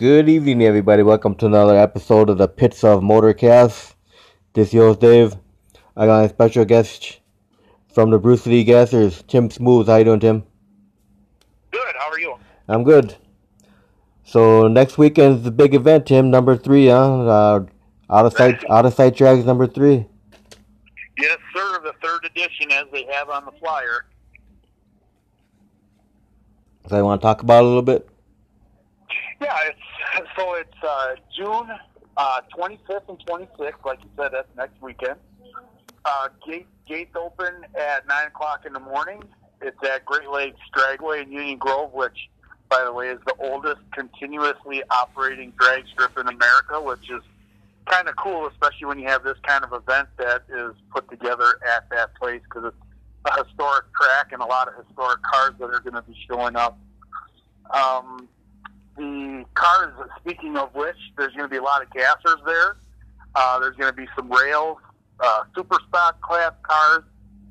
Good evening, everybody. Welcome to another episode of the Pits of Motorcast. This yours, Dave. I got a special guest from the Brew City Gassers, Tim Smooth. How you doing, Tim? Good. How are you? I'm good. So next weekend's the big event, Tim. Number three, huh? Uh, out of sight, out of sight drags number three. Yes, sir. The third edition, as they have on the flyer. So I want to talk about it a little bit. Yeah, it's so it's uh, June uh, 25th and 26th, like you said. That's next weekend. Uh, gate gates open at nine o'clock in the morning. It's at Great Lakes Dragway in Union Grove, which, by the way, is the oldest continuously operating drag strip in America, which is kind of cool, especially when you have this kind of event that is put together at that place because it's a historic track and a lot of historic cars that are going to be showing up. Um, the cars, speaking of which, there's going to be a lot of gassers there. Uh, there's going to be some rails, uh, super stock class cars,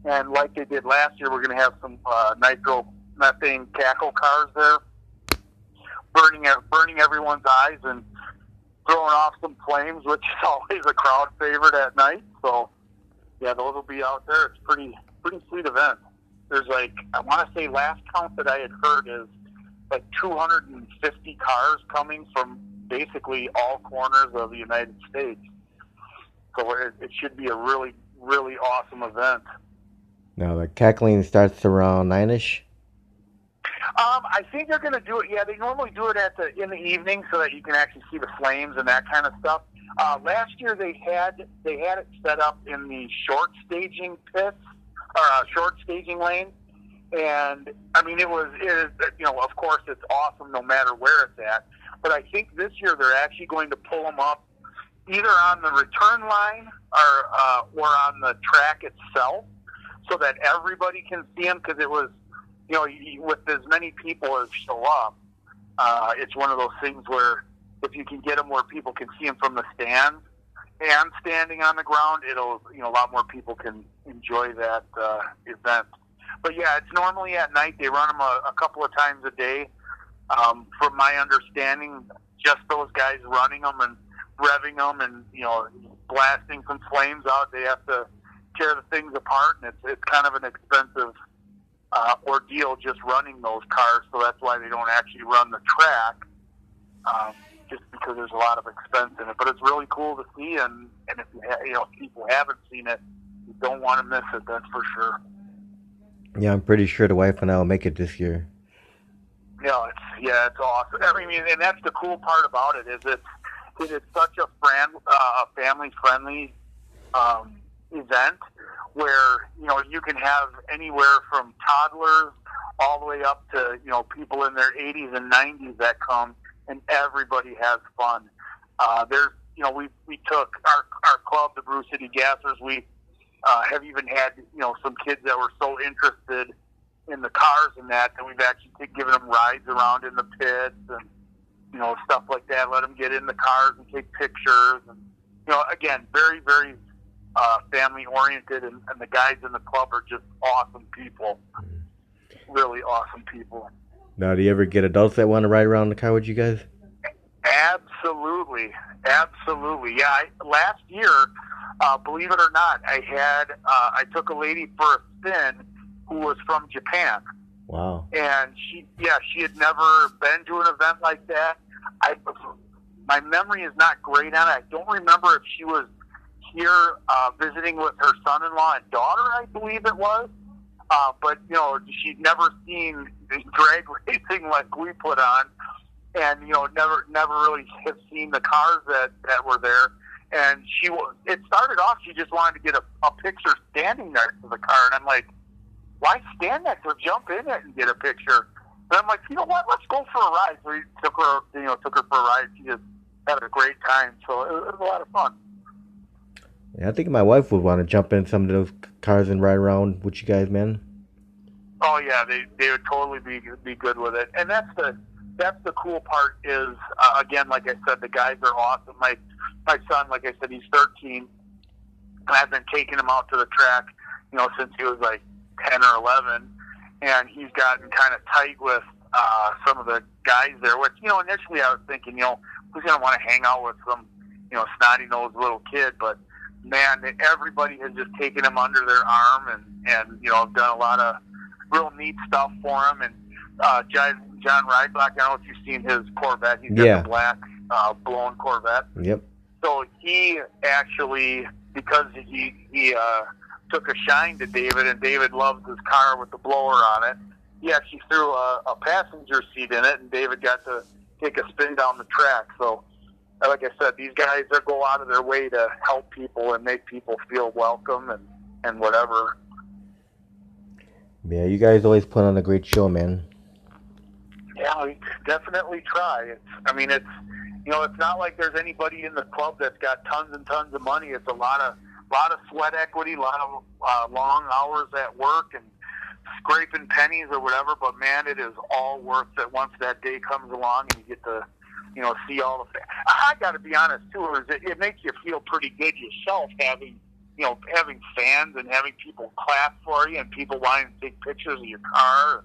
and like they did last year, we're going to have some uh, nitro methane cackle cars there, burning burning everyone's eyes and throwing off some flames, which is always a crowd favorite at night. So, yeah, those will be out there. It's pretty pretty sweet event. There's like I want to say last count that I had heard is like 250 cars coming from basically all corners of the United States. So it, it should be a really, really awesome event. Now the cackling starts around nine ish. Um, I think they're going to do it. Yeah, they normally do it at the in the evening so that you can actually see the flames and that kind of stuff. Uh, last year they had they had it set up in the short staging pits or uh, short staging lane, and I mean, it was, it is, you know, of course, it's awesome no matter where it's at. But I think this year they're actually going to pull them up either on the return line or uh, or on the track itself, so that everybody can see them. Because it was, you know, with as many people as show up, uh, it's one of those things where if you can get them where people can see them from the stands and standing on the ground, it'll, you know, a lot more people can enjoy that uh, event but yeah, it's normally at night. They run them a, a couple of times a day. Um, from my understanding, just those guys running them and revving them and you know blasting some flames out. They have to tear the things apart, and it's it's kind of an expensive uh, ordeal just running those cars. So that's why they don't actually run the track, um, just because there's a lot of expense in it. But it's really cool to see, and and if you, ha- you know people haven't seen it, you don't want to miss it. That's for sure. Yeah, I'm pretty sure the wife and I will make it this year. Yeah, it's yeah, it's awesome. I mean, and that's the cool part about it is it's it is such a friend, uh, family friendly um, event where you know you can have anywhere from toddlers all the way up to you know people in their 80s and 90s that come, and everybody has fun. Uh, there's you know we we took our our club, the Brew City Gassers, we uh, have even had you know some kids that were so interested in the cars and that that we've actually given them rides around in the pits and you know stuff like that. Let them get in the cars and take pictures and you know again very very uh, family oriented and, and the guys in the club are just awesome people, really awesome people. Now, do you ever get adults that want to ride around the car with you guys? Absolutely, absolutely. Yeah, I, last year uh, believe it or not, I had uh, I took a lady for a spin who was from Japan. Wow. And she, yeah, she had never been to an event like that. I, my memory is not great on it. I don't remember if she was here uh, visiting with her son-in-law and daughter. I believe it was. Uh, but you know, she'd never seen drag racing like we put on, and you know, never, never really have seen the cars that that were there and she. It started off she just wanted to get a, a picture standing next to the car, and I'm like, why stand next to? Jump in it and get a picture. And I'm like, you know what? Let's go for a ride. So we took her, you know, took her for a ride. She just had a great time. So it, it was a lot of fun. Yeah, I think my wife would want to jump in some of those cars and ride around with you guys, man. Oh yeah, they they would totally be be good with it. And that's the that's the cool part is uh, again, like I said, the guys are awesome. My my son, like I said, he's 13, and I've been taking him out to the track, you know, since he was like 10 or 11, and he's gotten kind of tight with uh, some of the guys there. Which you know, initially I was thinking, you know, who's to want to hang out with some, you know, snotty nosed little kid? But man, everybody has just taken him under their arm and and you know done a lot of real neat stuff for him. And uh, John John Rydbach, I don't know if you've seen his Corvette. He's got Yeah. the black uh, blown Corvette. Yep. So he actually, because he he uh, took a shine to David, and David loves his car with the blower on it. He actually threw a, a passenger seat in it, and David got to take a spin down the track. So, like I said, these guys they go out of their way to help people and make people feel welcome and and whatever. Yeah, you guys always put on a great show, man. Yeah, we definitely try. It's, I mean, it's you know, it's not like there's anybody in the club that's got tons and tons of money. It's a lot of lot of sweat equity, a lot of uh, long hours at work, and scraping pennies or whatever. But man, it is all worth it once that day comes along and you get to you know see all the. Fa- I got to be honest too, is it, it makes you feel pretty good yourself having. You know, having fans and having people clap for you and people wanting to take pictures of your car.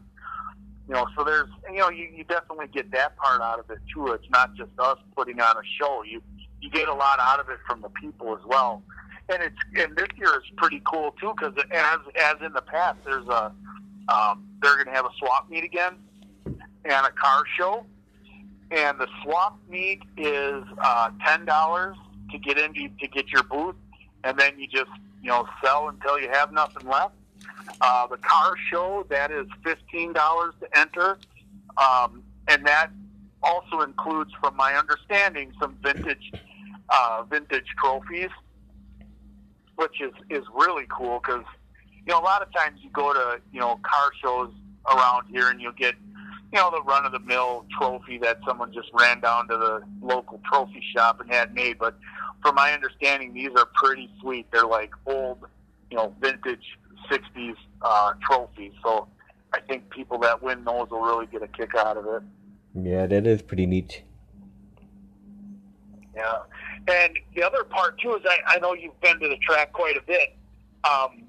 You know, so there's, you know, you, you definitely get that part out of it too. It's not just us putting on a show. You you get a lot out of it from the people as well. And it's and this year is pretty cool too because as as in the past, there's a um, they're going to have a swap meet again and a car show. And the swap meet is uh, ten dollars to get in to get your booth, and then you just you know sell until you have nothing left. Uh, the car show that is fifteen dollars to enter, um, and that also includes, from my understanding, some vintage uh, vintage trophies, which is is really cool because you know a lot of times you go to you know car shows around here and you'll get you know the run of the mill trophy that someone just ran down to the local trophy shop and had made, but from my understanding, these are pretty sweet. They're like old, you know, vintage '60s uh, trophies. So I think people that win those will really get a kick out of it. Yeah, that is pretty neat. Yeah, and the other part too is I, I know you've been to the track quite a bit, um,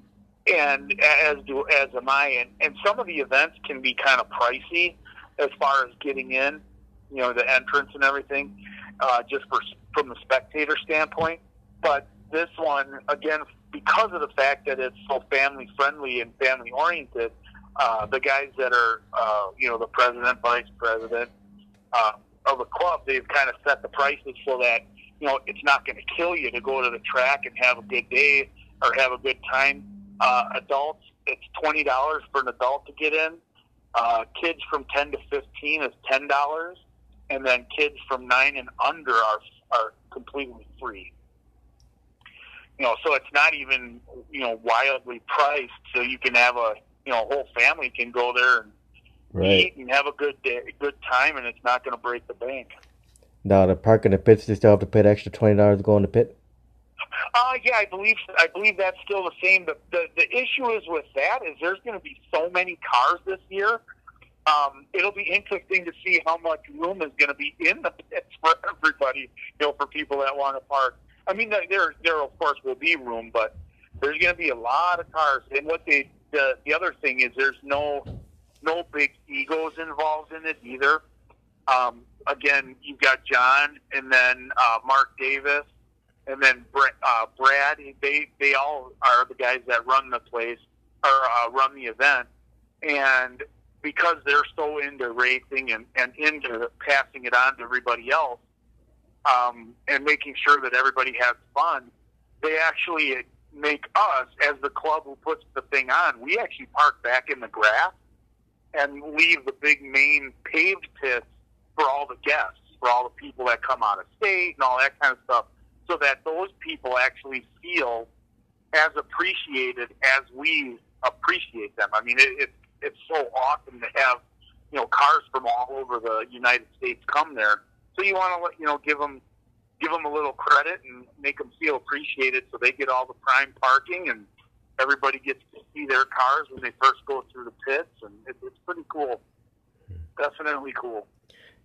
and as do as am I, and, and some of the events can be kind of pricey as far as getting in, you know, the entrance and everything, uh, just for from the spectator standpoint. But this one, again, because of the fact that it's so family friendly and family oriented, uh, the guys that are, uh, you know, the president, vice president uh, of the club, they've kind of set the prices so that you know it's not going to kill you to go to the track and have a good day or have a good time. Uh, adults, it's twenty dollars for an adult to get in. Uh, kids from ten to fifteen is ten dollars, and then kids from nine and under are are completely free. You know, so it's not even you know wildly priced, so you can have a you know whole family can go there and Right. eat and have a good day, good time, and it's not going to break the bank. Now, the park in the pits, they still have to pay the extra $20 to go in the pit? Uh, yeah, I believe I believe that's still the same. The the, the issue is with that is there's going to be so many cars this year. Um, it'll be interesting to see how much room is going to be in the pits for everybody. You know, for people that want to park. I mean, there there of course will be room, but there's going to be a lot of cars. And what they the the other thing is there's no no big egos involved in it either. Um, again, you've got John and then uh, Mark Davis and then Bra- uh, Brad. They they all are the guys that run the place or uh, run the event, and because they're so into racing and, and into passing it on to everybody else, um, and making sure that everybody has fun, they actually make us as the club who puts the thing on. We actually park back in the grass and leave the big main paved pits for all the guests, for all the people that come out of state and all that kind of stuff, so that those people actually feel as appreciated as we appreciate them. I mean, it, it, it's so awesome to have you know cars from all over the United States come there. So you want to let you know give them give them a little credit and make them feel appreciated, so they get all the prime parking and everybody gets to see their cars when they first go through the pits, and it, it's pretty cool. Definitely cool.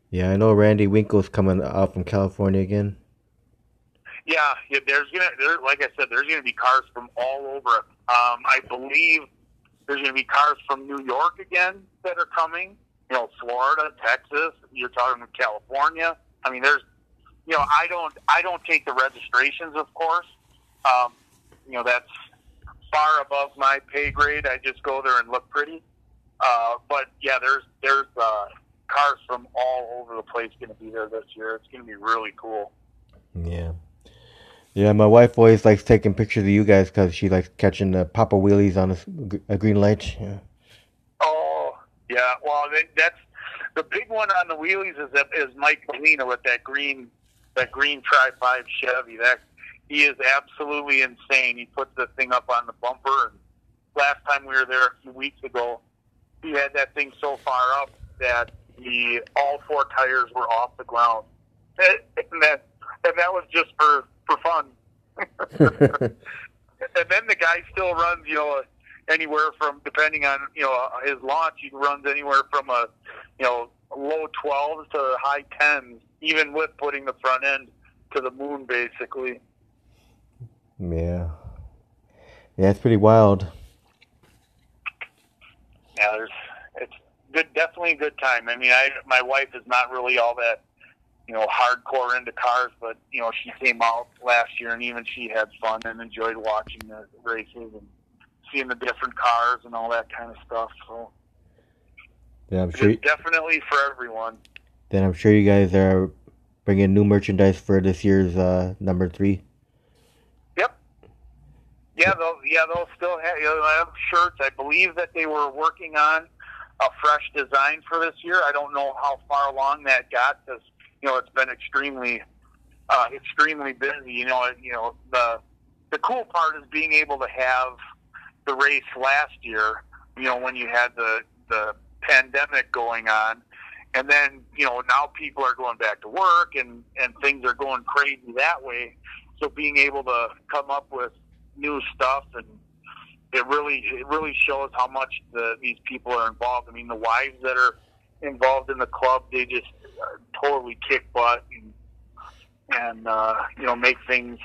Yeah, I know Randy Winkle's coming out from California again. Yeah, yeah. There's gonna, there, like I said, there's gonna be cars from all over. Um, I believe there's gonna be cars from New York again that are coming, you know, Florida, Texas. You're talking California. I mean, there's, you know, I don't, I don't take the registrations, of course. Um, you know, that's far above my pay grade. I just go there and look pretty. Uh, but yeah, there's there's uh, cars from all over the place going to be there this year. It's going to be really cool. Yeah. Yeah, my wife always likes taking pictures of you guys because she likes catching the Papa wheelies on a, a green light. Yeah. Yeah. Well, that's the big one on the wheelies is is Mike Molina with that green that green Tri Five Chevy. That he is absolutely insane. He puts the thing up on the bumper. And last time we were there a few weeks ago, he had that thing so far up that the all four tires were off the ground, and that and that was just for for fun. and then the guy still runs, you know, anywhere from depending on you know his launch, he runs anywhere from a you know low 12s to high 10s, even with putting the front end to the moon, basically. Yeah. Yeah, it's pretty wild. Yeah, there's it's good, definitely a good time. I mean, I my wife is not really all that you know hardcore into cars, but you know she came out last year and even she had fun and enjoyed watching the races and seeing the different cars and all that kind of stuff. So yeah, I'm sure it's definitely for everyone. Then I'm sure you guys are bringing new merchandise for this year's uh, number three. Yep. Yeah, they'll yeah they'll still have, you know, have shirts. I believe that they were working on a fresh design for this year. I don't know how far along that got because you know it's been extremely uh, extremely busy. You know, you know the the cool part is being able to have the race last year. You know, when you had the the pandemic going on, and then you know now people are going back to work and and things are going crazy that way. So being able to come up with new stuff and it really it really shows how much the, these people are involved. I mean, the wives that are involved in the club, they just uh, totally kick butt and and uh, you know make things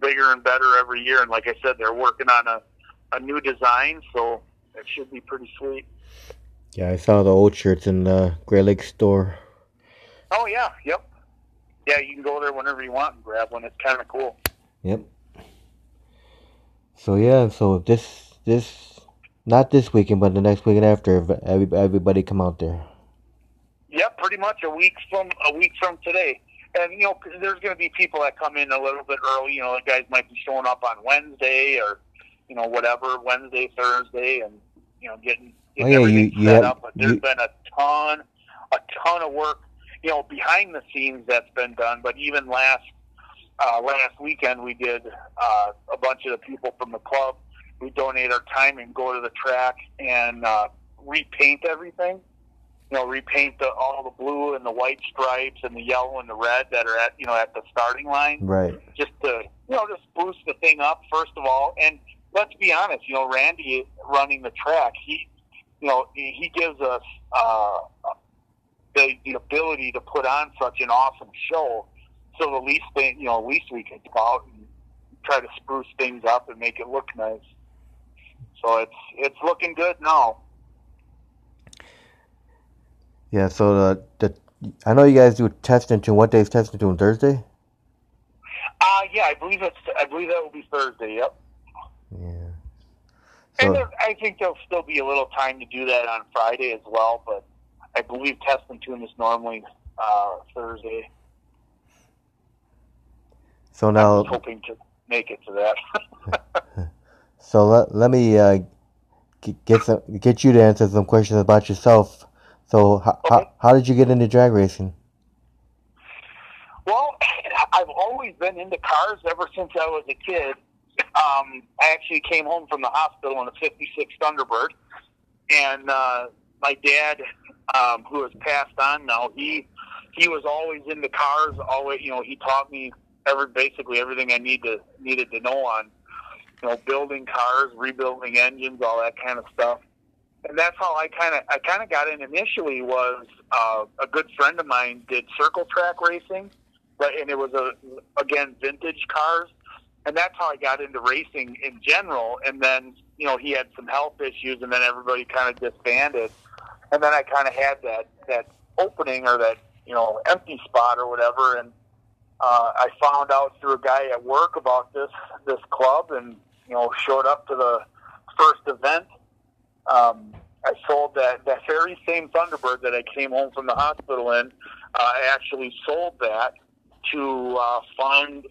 bigger and better every year. And like I said, they're working on a a new design, so it should be pretty sweet. Yeah, I saw the old shirts in the Gray Lake store. Oh yeah, yep. Yeah, you can go there whenever you want and grab one. It's kind of cool. Yep. So yeah, so this this not this weekend, but the next weekend after, everybody come out there. Yep, pretty much a week from a week from today. And you know, there's going to be people that come in a little bit early. You know, the guys might be showing up on Wednesday or you know whatever Wednesday, Thursday, and you know getting, getting oh, yeah, everything you, you set have, up. But there's you, been a ton, a ton of work, you know, behind the scenes that's been done. But even last uh, last weekend, we did uh, a bunch of the people from the club. We donate our time and go to the track and uh, repaint everything you know, repaint the, all the blue and the white stripes and the yellow and the red that are at, you know, at the starting line. Right. Just to, you know, just boost the thing up, first of all. And let's be honest, you know, Randy running the track, he, you know, he gives us uh, the, the ability to put on such an awesome show. So the least thing, you know, least we can go out and try to spruce things up and make it look nice. So it's it's looking good now. Yeah, so the, the I know you guys do testing too. What day is test and tune? Thursday? Uh yeah, I believe it's I believe that will be Thursday. Yep. So, and I think there'll still be a little time to do that on Friday as well, but I believe test and tune is normally uh, Thursday. So now, I'm hoping to make it to that. so let, let me uh, get some get you to answer some questions about yourself. So, how, okay. how, how did you get into drag racing? Well, I've always been into cars ever since I was a kid. Um, I actually came home from the hospital in a 56 Thunderbird, and uh, my dad, um, who has passed on now, he he was always into cars. Always, you know, he taught me every basically everything I need to needed to know on, you know, building cars, rebuilding engines, all that kind of stuff and that's how I kind of I kind of got in initially. Was uh, a good friend of mine did circle track racing, but and it was a again vintage cars, and that's how I got into racing in general. And then you know he had some health issues, and then everybody kind of disbanded. and then I kind of had that that opening or that you know empty spot or whatever, and uh, I found out through a guy at work about this this club, and you know showed up to the first event. Um, I sold that that very same Thunderbird that I came home from the hospital in. Uh, I actually sold that to uh, fund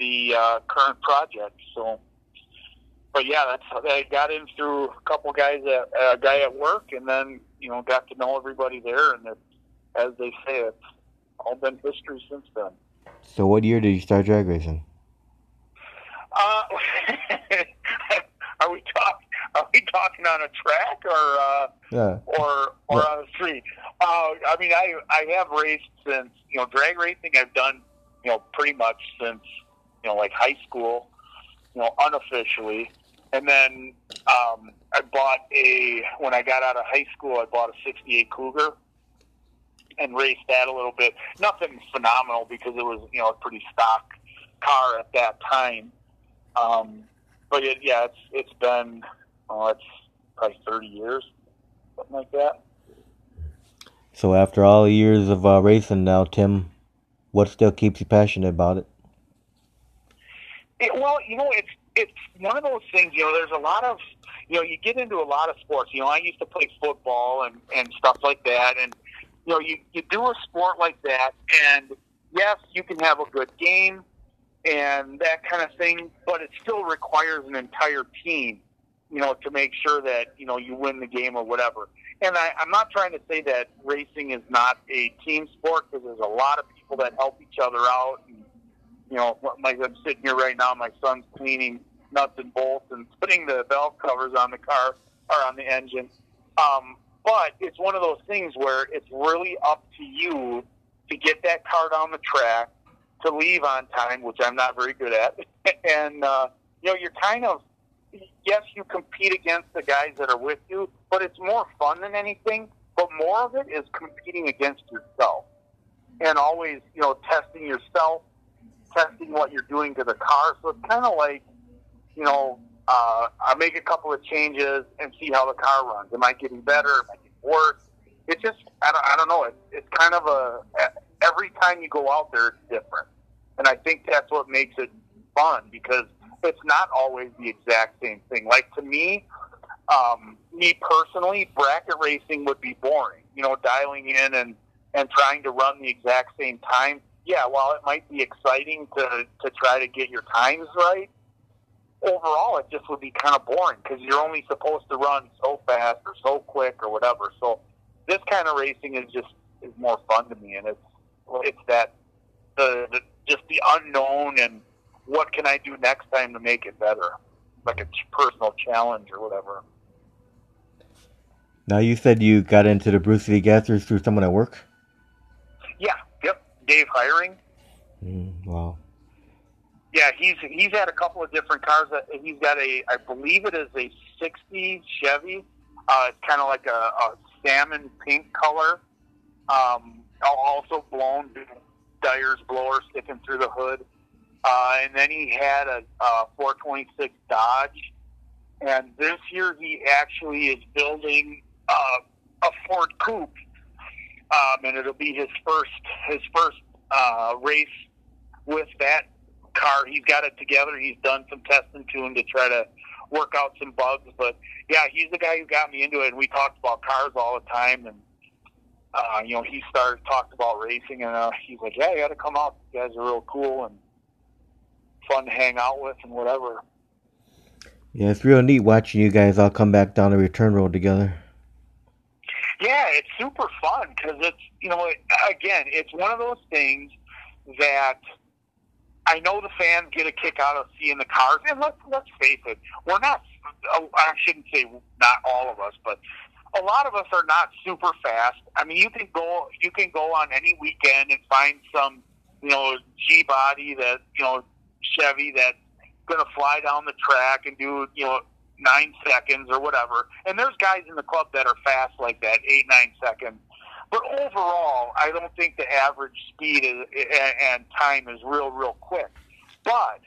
the uh, current project. So, but yeah, that's I got in through a couple guys at a guy at work, and then you know got to know everybody there, and it, as they say, it's all been history since then. So, what year did you start drag racing? Uh, are we talking? Are we talking on a track or uh, Yeah. or or Yeah. on the street? Uh, I mean, I I have raced since you know drag racing. I've done you know pretty much since you know like high school, you know unofficially, and then um, I bought a when I got out of high school. I bought a '68 Cougar and raced that a little bit. Nothing phenomenal because it was you know a pretty stock car at that time. Um, but it, yeah, it's it's been oh, it's probably 30 years, something like that. So, after all the years of uh, racing now, Tim, what still keeps you passionate about it? It, well, you know, it's it's one of those things. You know, there's a lot of you know, you get into a lot of sports. You know, I used to play football and and stuff like that, and you know, you you do a sport like that, and yes, you can have a good game and that kind of thing, but it still requires an entire team. You know, to make sure that you know you win the game or whatever. And I, I'm not trying to say that racing is not a team sport because there's a lot of people that help each other out. And, you know, like I'm sitting here right now, my son's cleaning nuts and bolts and putting the valve covers on the car or on the engine. Um, but it's one of those things where it's really up to you to get that car down the track, to leave on time, which I'm not very good at, and uh, you know, you're kind of yes, you compete against the guys that are with you, but it's more fun than anything. But more of it is competing against yourself, and always, you know, testing yourself, testing what you're doing to the car. So it's kind of like, you know, uh, I make a couple of changes and see how the car runs. Am I getting better? Am I getting worse? It's just, I don't, I don't know. It's, it's kind of a every time you go out there, it's different, and I think that's what makes it fun because it's not always the exact same thing. Like to me, um, me personally, bracket racing would be boring. You know, dialing in and and trying to run the exact same time. Yeah, while it might be exciting to to try to get your times right, overall it just would be kind of boring because you're only supposed to run so fast or so quick or whatever. So this kind of racing is just is more fun to me, and it's it's that the, the just the unknown and what can I do next time to make it better, like a ch- personal challenge or whatever. Now, you said you got into the Brew City Gassers through someone at work? Yeah. Dave hiring. Mm, wow. Yeah, he's he's had a couple of different cars. That he's got a, I believe it is a '60 Chevy. Uh, it's kind of like a, a salmon pink color. Um, al- also blown Dyer's blower sticking through the hood. Uh, and then he had a, a 426 Dodge. And this year he actually is building uh, a Ford Coupe, um, and it'll be his first his first uh, race with that car. He's got it together. He's done some testing to him to try to work out some bugs. But yeah, he's the guy who got me into it. And we talked about cars all the time. And uh, you know, he started talked about racing, and uh, he's like, "Yeah, you got to come out. You guys are real cool and fun to hang out with, and whatever." Yeah, it's real neat watching you guys all come back down the return road together. Yeah, it's super fun because it's you know again it's one of those things that I know the fans get a kick out of seeing the cars, and let's let's face it, we're not. Oh, I shouldn't say not all of us, but a lot of us are not super fast. I mean, you can go you can go on any weekend and find some you know G body that you know Chevy that's going to fly down the track and do you know nine seconds or whatever. And there's guys in the club that are fast like that, eight nine seconds. But overall, I don't think the average speed is, and time is real, real quick. But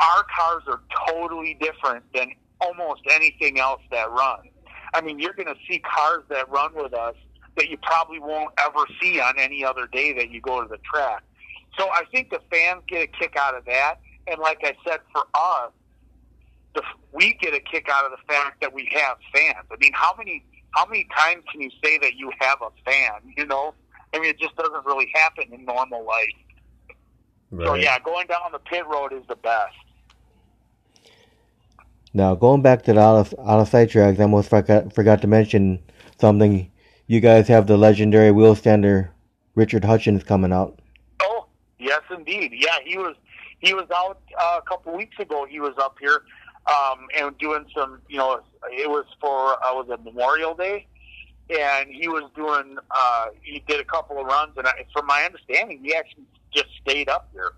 our cars are totally different than almost anything else that runs. I mean, you're going to see cars that run with us that you probably won't ever see on any other day that you go to the track. So I think the fans get a kick out of that, and like I said, for us, the, we get a kick out of the fact that we have fans. I mean, how many how many times can you say that you have a fan? You know, I mean, it just doesn't really happen in normal life. Right. So yeah, going down the pit road is the best. Now going back to the out of, out of sight tracks, I almost forgot forgot to mention something. You guys have the legendary wheel stander Richard Hutchins coming out. Oh yes, indeed. Yeah, he was he was out uh, a couple weeks ago. He was up here um, and doing some. You know, it was for uh, was it Memorial Day, and he was doing. Uh, he did a couple of runs, and I, from my understanding, he actually just stayed up here,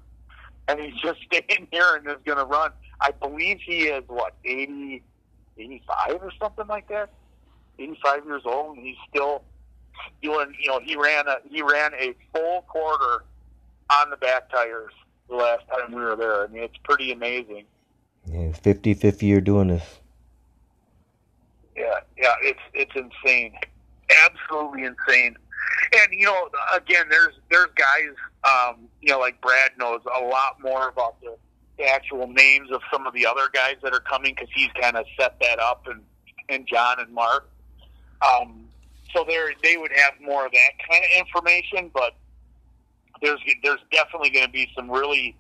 and he's just staying here and is going to run. I believe he is what 80, 85 or something like that. Eighty five years old, and he's still doing. You know, he ran a he ran a full quarter on the back tires the last time we were there. I mean, it's pretty amazing. Yeah, 50, 50 year doing this. Yeah, yeah, it's it's insane, absolutely insane. And you know, again, there's there's guys, um, you know, like Brad knows a lot more about the, the actual names of some of the other guys that are coming because he's kind of set that up, and and John and Mark. Um, so they they would have more of that kind of information, but there's there's definitely going to be some really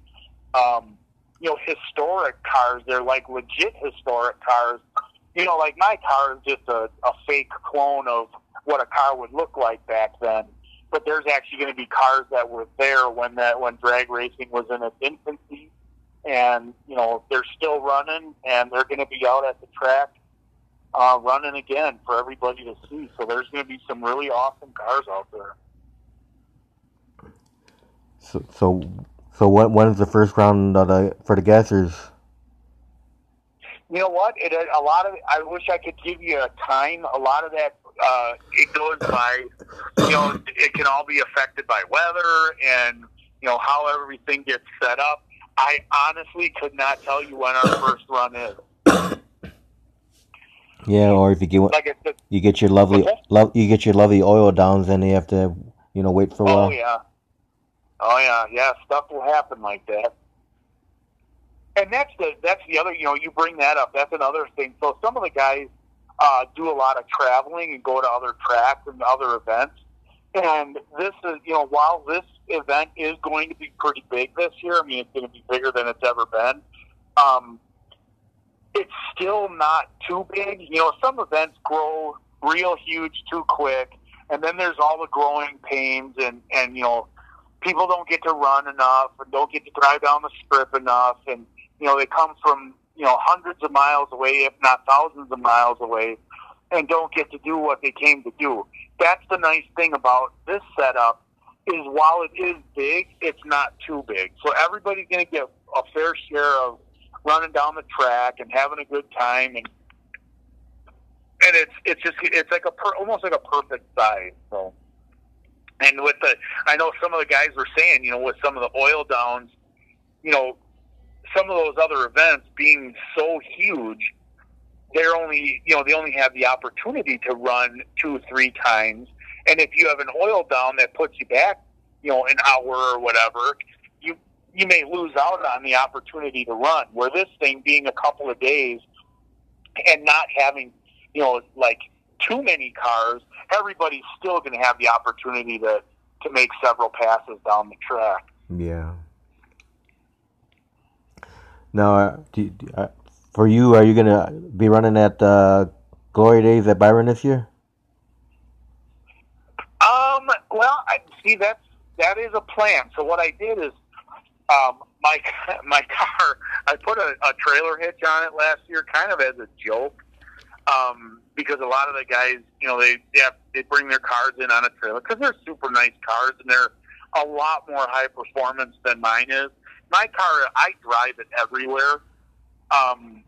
um, you know historic cars. They're like legit historic cars. You know, like my car is just a, a fake clone of what a car would look like back then. But there's actually going to be cars that were there when that when drag racing was in its infancy, and you know they're still running, and they're going to be out at the track uh, running again for everybody to see. So there's going to be some really awesome cars out there. So, so, so when when is the first round of the, for the gassers? You know what? It a lot of. I wish I could give you a time. A lot of that uh, it goes by. You know, it can all be affected by weather and you know how everything gets set up. I honestly could not tell you when our first run is. Yeah, or if you get like you get your lovely, lo- you get your lovely oil downs, then you have to, you know, wait for a oh, while. Oh yeah, Oh yeah, yeah, stuff will happen like that. And that's the that's the other you know you bring that up. That's another thing. So some of the guys uh, do a lot of traveling and go to other tracks and other events. And this is you know while this event is going to be pretty big this year. I mean it's going to be bigger than it's ever been. Um, it's still not too big. You know some events grow real huge too quick, and then there's all the growing pains and and you know people don't get to run enough and don't get to drive down the strip enough. And you know they come from you know hundreds of miles away if not thousands of miles away and don't get to do what they came to do. That's the nice thing about this setup is while it is big it's not too big. So everybody's going to get a fair share of running down the track and having a good time and and it's it's just it's like a per, almost like a perfect size so and with the, I know some of the guys were saying, you know, with some of the oil downs, you know, some of those other events being so huge, they're only, you know, they only have the opportunity to run two, three times. And if you have an oil down that puts you back, you know, an hour or whatever, you you may lose out on the opportunity to run. Where this thing being a couple of days and not having, you know, like too many cars, everybody's still going to have the opportunity to to make several passes down the track. Yeah. Now, uh, do, uh, for you, are you going to be running at uh, Glory Days at Byron this year? Um. Well, I see that's that is a plan. So what I did is, um, my my car, I put a, a trailer hitch on it last year, kind of as a joke. Um, because a lot of the guys, you know, they they, have, they bring their cars in on a trailer because they're super nice cars and they're a lot more high performance than mine is. My car, I drive it everywhere, um,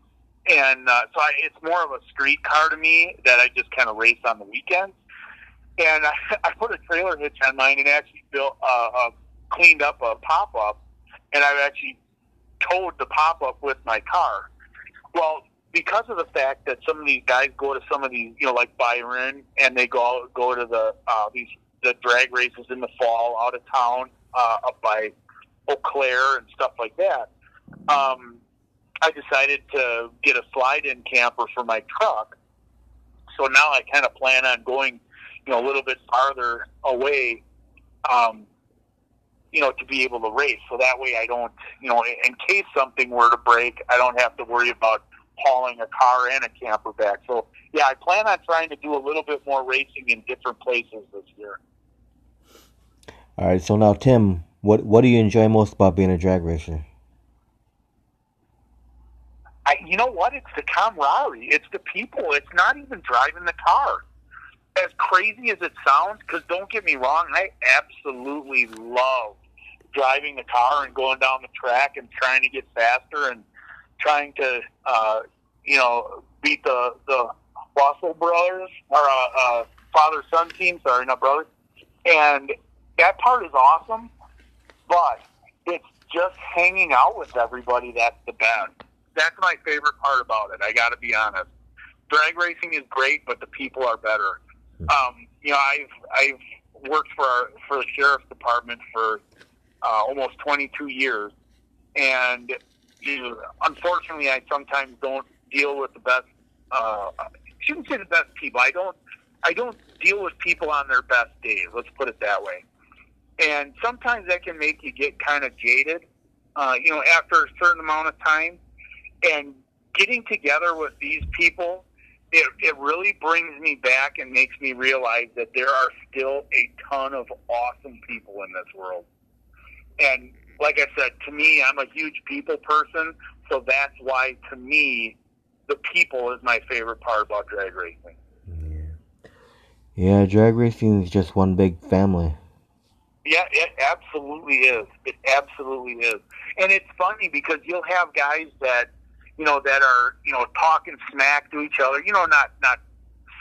and uh, so I, it's more of a street car to me that I just kind of race on the weekends. And I, I put a trailer hitch on mine and actually built, uh, uh, cleaned up a pop up, and I've actually towed the pop up with my car. Well, because of the fact that some of these guys go to some of these, you know, like Byron, and they go go to the uh, these the drag races in the fall out of town uh, up by Eau Claire and stuff like that. Um, I decided to get a slide-in camper for my truck. So now I kind of plan on going, you know, a little bit farther away, um, you know, to be able to race. So that way I don't, you know, in case something were to break, I don't have to worry about hauling a car and a camper back. So yeah, I plan on trying to do a little bit more racing in different places this year. All right. So now, Tim, what what do you enjoy most about being a drag racer? I, you know what? It's the camaraderie. It's the people. It's not even driving the car. As crazy as it sounds, because don't get me wrong, I absolutely love driving the car and going down the track and trying to get faster and trying to, uh, you know, beat the the Russell brothers or uh, uh, father son team. Sorry, not brothers. And that part is awesome, but it's just hanging out with everybody that's the best. That's my favorite part about it. I got to be honest. Drag racing is great, but the people are better. Um, you know, I've I've worked for our, for the sheriff's department for uh, almost 22 years, and you unfortunately, I sometimes don't deal with the best. Uh, I shouldn't say the best people. I don't. I don't deal with people on their best days. Let's put it that way. And sometimes that can make you get kind of jaded. Uh, you know, after a certain amount of time, and getting together with these people, it, it really brings me back and makes me realize that there are still a ton of awesome people in this world. And like I said, to me, I'm a huge people person, so that's why, to me, the people is my favorite part about drag racing. Yeah, yeah drag racing is just one big family. Yeah, it absolutely is. It absolutely is. And it's funny because you'll have guys that, you know, that are, you know, talking smack to each other, you know, not not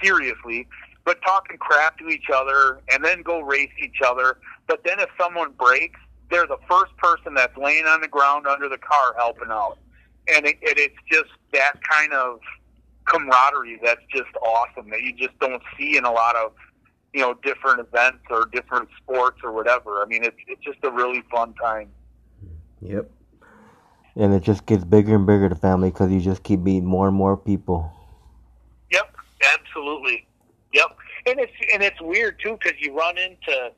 seriously, but talking crap to each other and then go race each other. But then if someone breaks, they're the first person that's laying on the ground under the car helping out. And it, it, it's just that kind of camaraderie that's just awesome that you just don't see in a lot of you know different events or different sports or whatever. I mean, it's it's just a really fun time. Yep. And it just gets bigger and bigger the family because you just keep meeting more and more people. Yep, absolutely. Yep, and it's and it's weird too because you run into,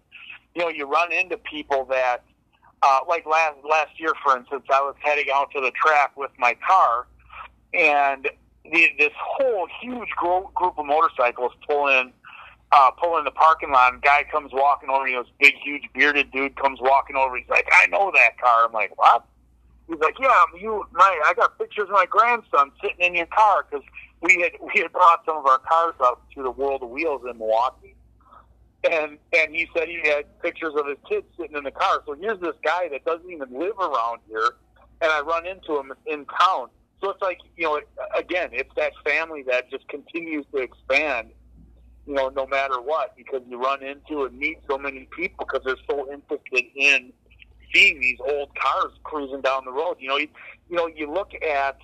you know, you run into people that, uh, like last last year, for instance, I was heading out to the track with my car, and the, this whole huge group of motorcycles pull in uh, pull in the parking lot, and guy comes walking over. You know, this big, huge, bearded dude comes walking over. He's like, "I know that car." I'm like, "What?" He's like, "Yeah, you, my, I got pictures of my grandson sitting in your car because we had we had brought some of our cars up to the World of Wheels in Milwaukee." And and he said he had pictures of his kids sitting in the car. So here's this guy that doesn't even live around here, and I run into him in town. So it's like you know, again, it's that family that just continues to expand you know, no matter what, because you run into and meet so many people because they're so interested in seeing these old cars cruising down the road. You know, you, you know, you look at,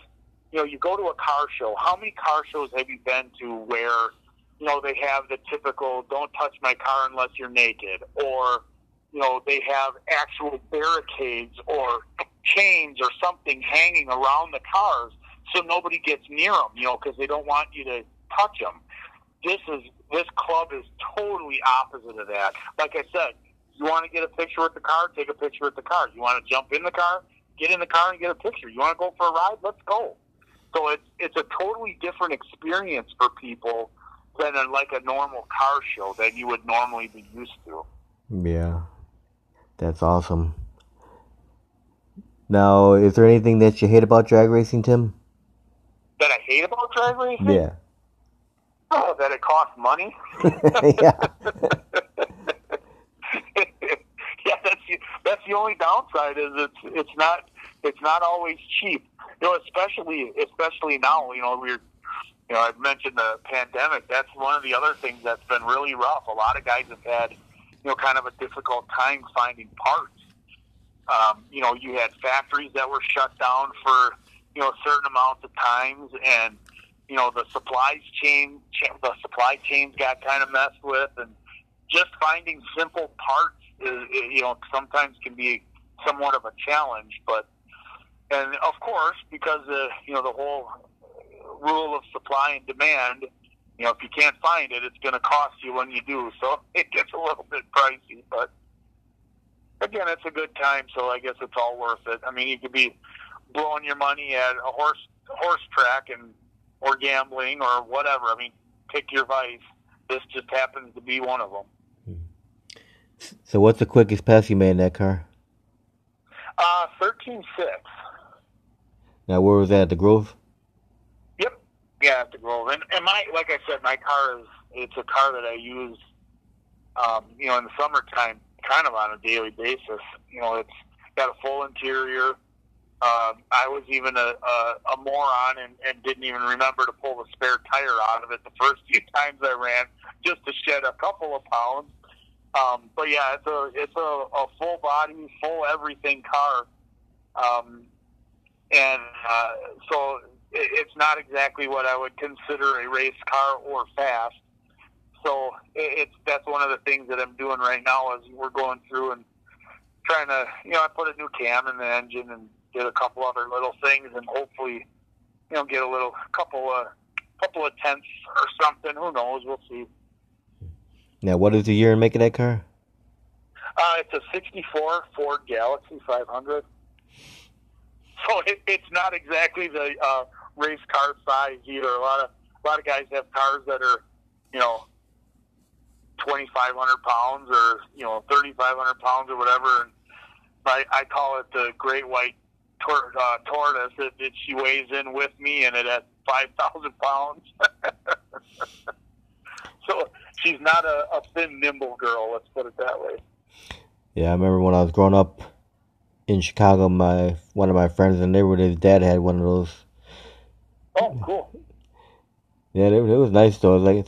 you know, you go to a car show. How many car shows have you been to where, you know, they have the typical "Don't touch my car unless you're naked," or, you know, they have actual barricades or chains or something hanging around the cars so nobody gets near them. You know, because they don't want you to touch them. This is this club is totally opposite of that. Like I said, you want to get a picture with the car, take a picture with the car. You want to jump in the car, get in the car and get a picture. You want to go for a ride? Let's go. So it's it's a totally different experience for people than a, like a normal car show that you would normally be used to. Yeah, that's awesome. Now, is there anything that you hate about drag racing, Tim? That I hate about drag racing? Yeah. Oh, that it costs money. yeah. yeah, that's the, that's the only downside is it's it's not it's not always cheap. You know, especially especially now. You know, we're you know I've mentioned the pandemic. That's one of the other things that's been really rough. A lot of guys have had you know kind of a difficult time finding parts. Um, you know, you had factories that were shut down for you know certain amounts of times, and you know the supplies chain the supply chains got kind of messed with, and just finding simple parts is, you know sometimes can be somewhat of a challenge, but and of course because the you know the whole rule of supply and demand you know, if you can't find it, it's going to cost you when you do. So it gets a little bit pricey, but again, it's a good time. So I guess it's all worth it. I mean, you could be blowing your money at a horse horse track and or gambling or whatever. I mean, pick your vice. This just happens to be one of them. So, what's the quickest pass you made in that car? Uh, thirteen six. Now, where was that? The Grove? Yeah, at the Grove. And, and my, like I said, my car is, it's a car that I use, um, you know, in the summertime, kind of on a daily basis. You know, it's got a full interior. Um, I was even a, a, a moron and, and didn't even remember to pull the spare tire out of it the first few times I ran, just to shed a couple of pounds. Um, but yeah, it's a it's a, a full body, full everything car, um, and uh, so it's not exactly what I would consider a race car or fast. So it's that's one of the things that I'm doing right now as we're going through and trying to, you know, I put a new cam in the engine and did a couple other little things and hopefully, you know, get a little couple of couple of tenths or something. Who knows? We'll see. Now, what is the year in making that car? Uh, it's a '64 Ford Galaxie 500. So it, it's not exactly the uh, race car size either. A lot of a lot of guys have cars that are, you know, twenty five hundred pounds or you know thirty five hundred pounds or whatever. And I, I call it the Great White tor- uh, Tortoise. It, it, she weighs in with me, and it has five thousand pounds. so she's not a, a thin, nimble girl. Let's put it that way. Yeah, I remember when I was growing up in Chicago. My one of my friends in the neighborhood, his dad had one of those Oh, cool. Yeah, it, it was nice though. Like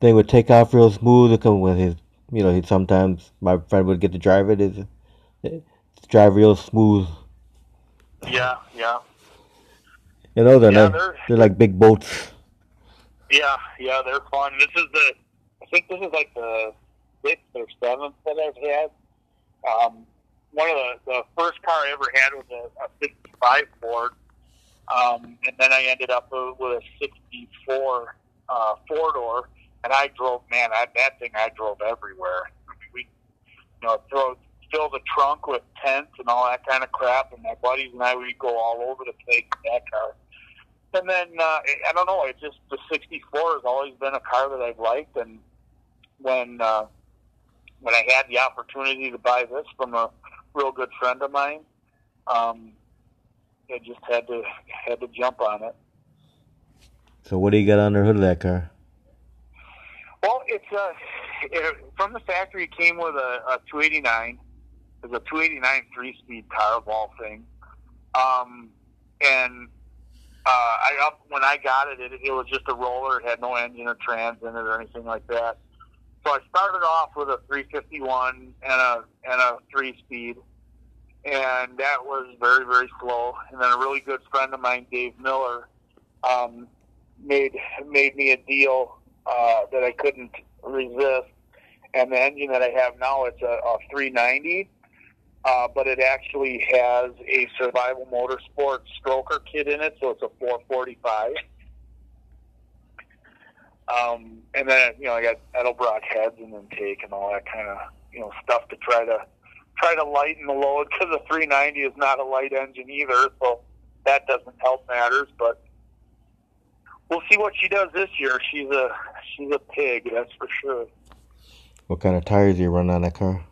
thing would take off real smooth. It come with his, you know, he sometimes my friend would get to drive it. Is drive real smooth. Yeah, yeah. You know, they're yeah, not, they're, they're like big boats. Yeah, yeah, they're fun. This is the, I think this is like the sixth or seventh that I've had. Um, one of the, the first car I ever had was a, a 65 Ford um, and then I ended up with a 64 uh, four door, and I drove, man, I, that thing I drove everywhere. I mean, we, you know, throw, fill the trunk with tents and all that kind of crap, and my buddies and I, we'd go all over the place in that car. And then, uh, I don't know, it just, the 64 has always been a car that I've liked, and when, uh, when I had the opportunity to buy this from a real good friend of mine, um, I just had to had to jump on it. So what do you got under hood of that car? Well, it's a uh, it, from the factory. It came with a, a 289. It's a 289 three-speed car of all things. Um, and uh, I up when I got it, it, it was just a roller. It had no engine or trans in it or anything like that. So I started off with a 351 and a and a three-speed and that was very very slow. And then a really good friend of mine, Dave Miller, um, made made me a deal uh, that I couldn't resist. And the engine that I have now, it's a, a 390, uh, but it actually has a Survival Motorsports stroker kit in it, so it's a 445. Um, and then you know I got Edelbrock heads and intake and all that kind of you know stuff to try to try to lighten the load because the 390 is not a light engine either, so that doesn't help matters. But we'll see what she does this year. She's a she's a pig, that's for sure. What kind of tires do you run on that car?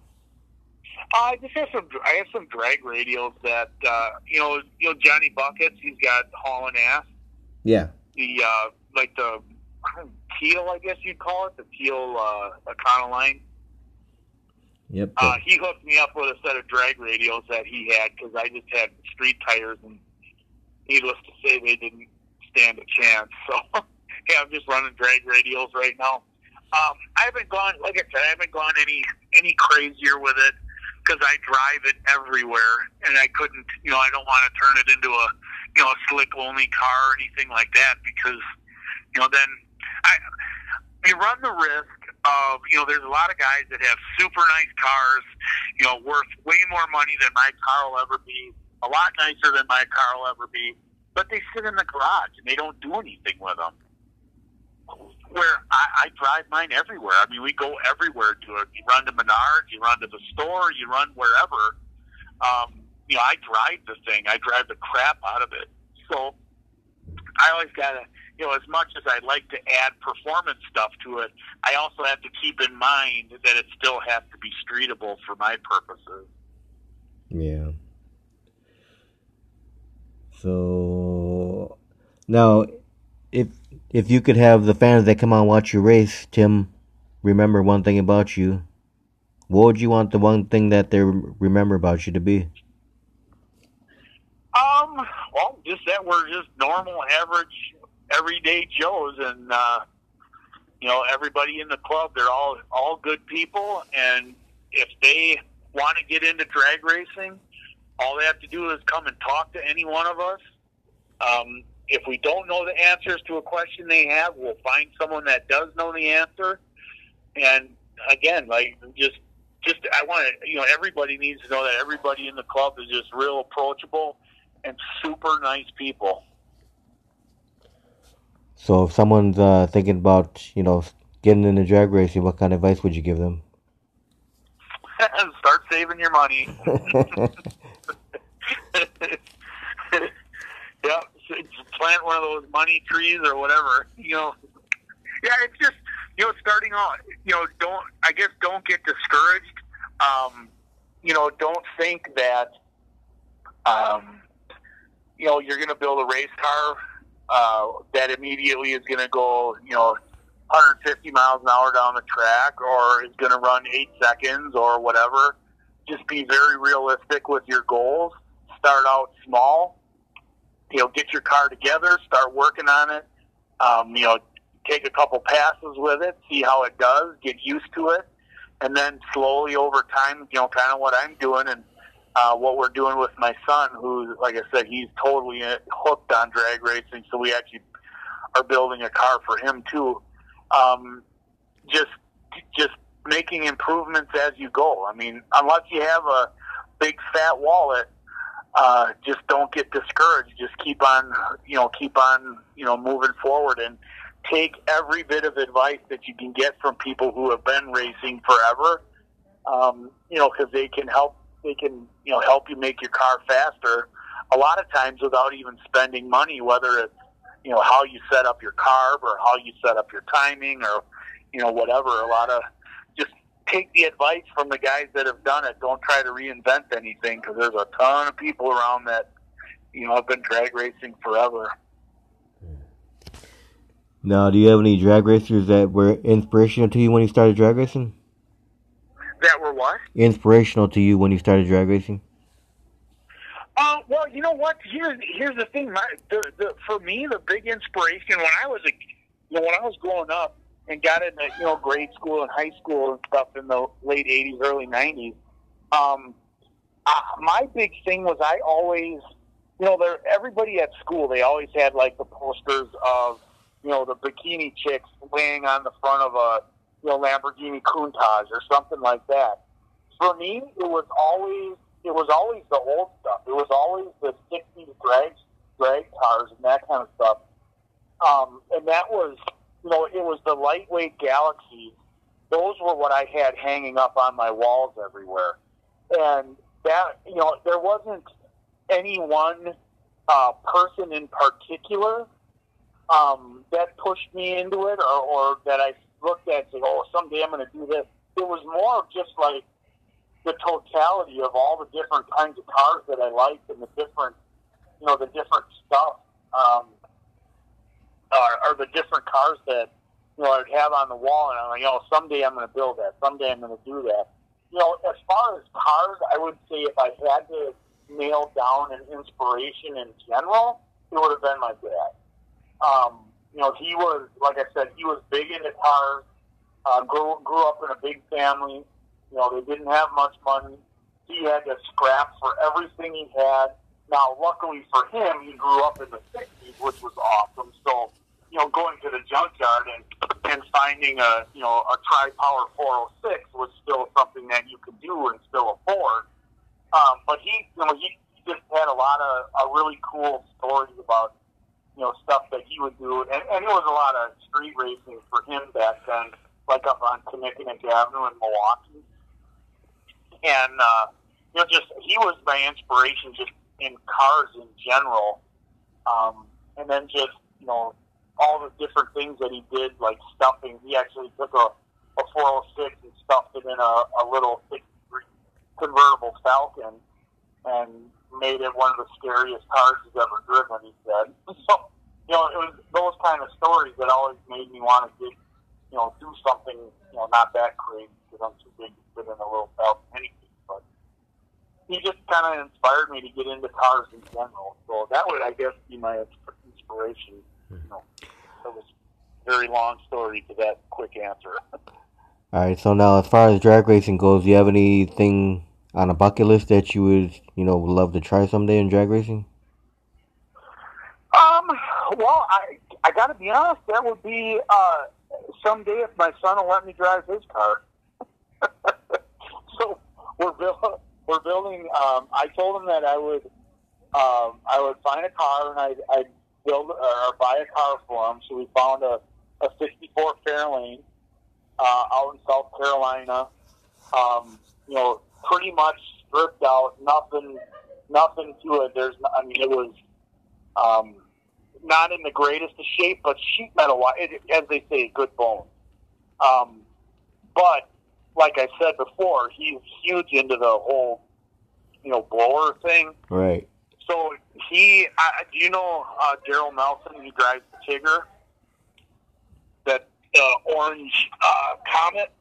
Uh, I just have some. I have some drag radials that uh, you know. You know Johnny Buckets. He's got hauling ass. Yeah. The uh, like the teal, I guess you'd call it, the teal uh, Econoline. Yep. Uh, he hooked me up with a set of drag radials that he had because I just had street tires, and needless to say, they didn't stand a chance. So, yeah, I'm just running drag radials right now. Um, I haven't gone, like I said, I haven't gone any any crazier with it because I drive it everywhere, and I couldn't, you know, I don't want to turn it into a you know, a slick only car or anything like that because, you know, then I, you run the risk of, you know, there's a lot of guys that have super nice cars, you know, worth way more money than my car will ever be, a lot nicer than my car will ever be, but they sit in the garage and they don't do anything with them. Where I, I drive mine everywhere. I mean, we go everywhere to it. You run to Menards, you run to the store, you run wherever. Um, you know, I drive the thing. I drive the crap out of it. So I always gotta, you know, as much as I'd like to add performance stuff to it, I also have to keep in mind that it still has to be streetable for my purposes. Yeah. So now, if if you could have the fans that come out and watch your race, Tim, remember one thing about you. What would you want the one thing that they remember about you to be? Um, well, just that we're just normal, average, everyday Joes, and uh, you know everybody in the club. They're all all good people, and if they want to get into drag racing, all they have to do is come and talk to any one of us. Um, if we don't know the answers to a question they have, we'll find someone that does know the answer. And again, like just just I want to you know everybody needs to know that everybody in the club is just real approachable and super nice people. So if someone's uh, thinking about, you know, getting into drag racing, what kind of advice would you give them? Start saving your money. yeah, plant one of those money trees or whatever. You know, yeah, it's just you know starting off. You know, don't I guess don't get discouraged. Um, you know, don't think that um, you know, you're going to build a race car uh, that immediately is going to go, you know, 150 miles an hour down the track or is going to run eight seconds or whatever. Just be very realistic with your goals. Start out small. You know, get your car together, start working on it. Um, you know, take a couple passes with it, see how it does, get used to it, and then slowly over time, you know, kind of what I'm doing and uh, what we're doing with my son, who, like I said, he's totally hooked on drag racing. So we actually are building a car for him too. Um, just, just making improvements as you go. I mean, unless you have a big fat wallet, uh, just don't get discouraged. Just keep on, you know, keep on, you know, moving forward and take every bit of advice that you can get from people who have been racing forever. Um, you know, because they can help they can you know help you make your car faster a lot of times without even spending money whether it's you know how you set up your carb or how you set up your timing or you know whatever a lot of just take the advice from the guys that have done it. Don't try to reinvent anything because there's a ton of people around that you know have been drag racing forever. Now do you have any drag racers that were inspirational to you when you started drag racing that were what? Inspirational to you when you started drag racing? Uh, well, you know what? Here's here's the thing. My, the, the, for me, the big inspiration when I was a, you know, when I was growing up and got into you know grade school and high school and stuff in the late '80s, early '90s. Um, uh, my big thing was I always, you know, there everybody at school they always had like the posters of, you know, the bikini chicks laying on the front of a you know, Lamborghini Countach or something like that. For me, it was always it was always the old stuff. It was always the '60s drag drag cars and that kind of stuff. Um, and that was, you know, it was the lightweight Galaxies. Those were what I had hanging up on my walls everywhere. And that, you know, there wasn't any one uh, person in particular um, that pushed me into it or, or that I looked at and said, oh, someday I'm going to do this. It was more just like the totality of all the different kinds of cars that I liked and the different, you know, the different stuff, um, or, or the different cars that, you know, I'd have on the wall. And I'm like, oh, someday I'm going to build that. Someday I'm going to do that. You know, as far as cars, I would say if I had to nail down an inspiration in general, it would have been my dad. Um, you know, he was, like I said, he was big into cars. Uh, grew grew up in a big family. You know, they didn't have much money. He had to scrap for everything he had. Now, luckily for him, he grew up in the 60s, which was awesome. So, you know, going to the junkyard and, and finding a, you know, a Tri-Power 406 was still something that you could do and still afford. Um, but he, you know, he just had a lot of uh, really cool stories about, you know, stuff that he would do. And, and it was a lot of street racing for him back then, like up on Kinnickinnic Avenue in Milwaukee. And, uh, you know, just, he was my inspiration just in cars in general. Um, and then just, you know, all the different things that he did, like stuffing. He actually took a, a 406 and stuffed it in a, a little convertible Falcon and made it one of the scariest cars he's ever driven, he said. So, you know, it was those kind of stories that always made me want to get, you know, do something, you know, not that crazy because I'm too big to fit in a little Falcon anything. But he just kind of inspired me to get into cars in general. So that would, I guess, be my inspiration. You hmm. know, it was a very long story to that quick answer. All right. So now, as far as drag racing goes, do you have anything on a bucket list that you would, you know, love to try someday in drag racing? Um. Well, I I got to be honest. That would be uh, someday if my son will let me drive his car. so we're building. We're building. Um, I told him that I would. Um, I would find a car and I'd, I'd build or buy a car for him. So we found a a '64 Fairlane uh, out in South Carolina. Um, you know, pretty much stripped out, nothing, nothing to it. There's, I mean, it was um, not in the greatest of shape, but sheet metal, it, as they say, good bone. Um, but like I said before, he's huge into the whole, you know, blower thing. Right. So he, uh, do you know uh, Daryl Nelson? He drives the Tigger, that uh, orange uh, Comet